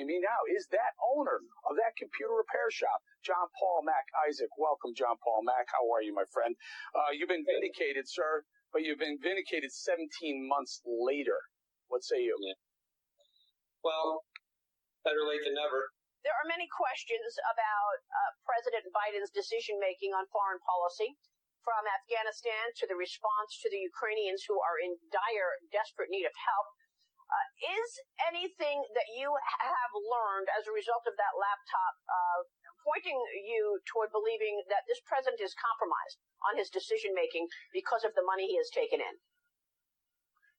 joining me now is that owner of that computer repair shop, John Paul Mac Isaac. Welcome, John Paul Mac. How are you, my friend? Uh, you've been vindicated, sir, but you've been vindicated 17 months later. What say you? Yeah. Well, better late than never. There are many questions about uh, President Biden's decision making on foreign policy, from Afghanistan to the response to the Ukrainians who are in dire, desperate need of help. Is anything that you have learned as a result of that laptop uh, pointing you toward believing that this president is compromised on his decision making because of the money he has taken in?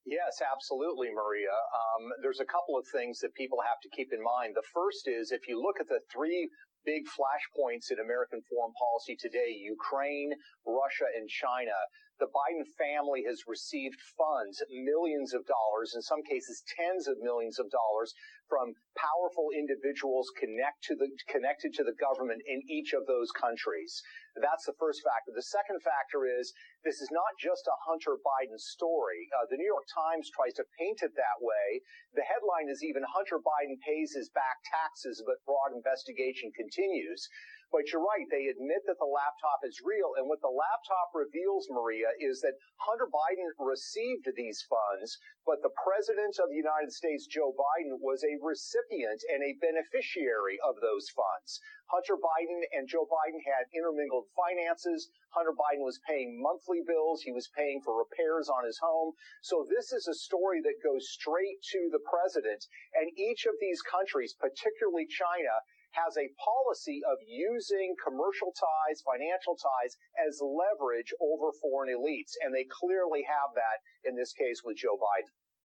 Yes, absolutely, Maria. Um, there's a couple of things that people have to keep in mind. The first is if you look at the three big flashpoints in American foreign policy today Ukraine, Russia, and China. The Biden family has received funds, millions of dollars, in some cases tens of millions of dollars, from powerful individuals connect to the, connected to the government in each of those countries. That's the first factor. The second factor is this is not just a Hunter Biden story. Uh, the New York Times tries to paint it that way. The headline is even Hunter Biden pays his back taxes, but broad investigation continues. But you're right. They admit that the laptop is real. And what the laptop reveals, Maria, is that Hunter Biden received these funds, but the president of the United States, Joe Biden, was a recipient and a beneficiary of those funds. Hunter Biden and Joe Biden had intermingled finances. Hunter Biden was paying monthly bills. He was paying for repairs on his home. So this is a story that goes straight to the president. And each of these countries, particularly China, has a policy of using commercial ties, financial ties as leverage over foreign elites. And they clearly have that in this case with Joe Biden.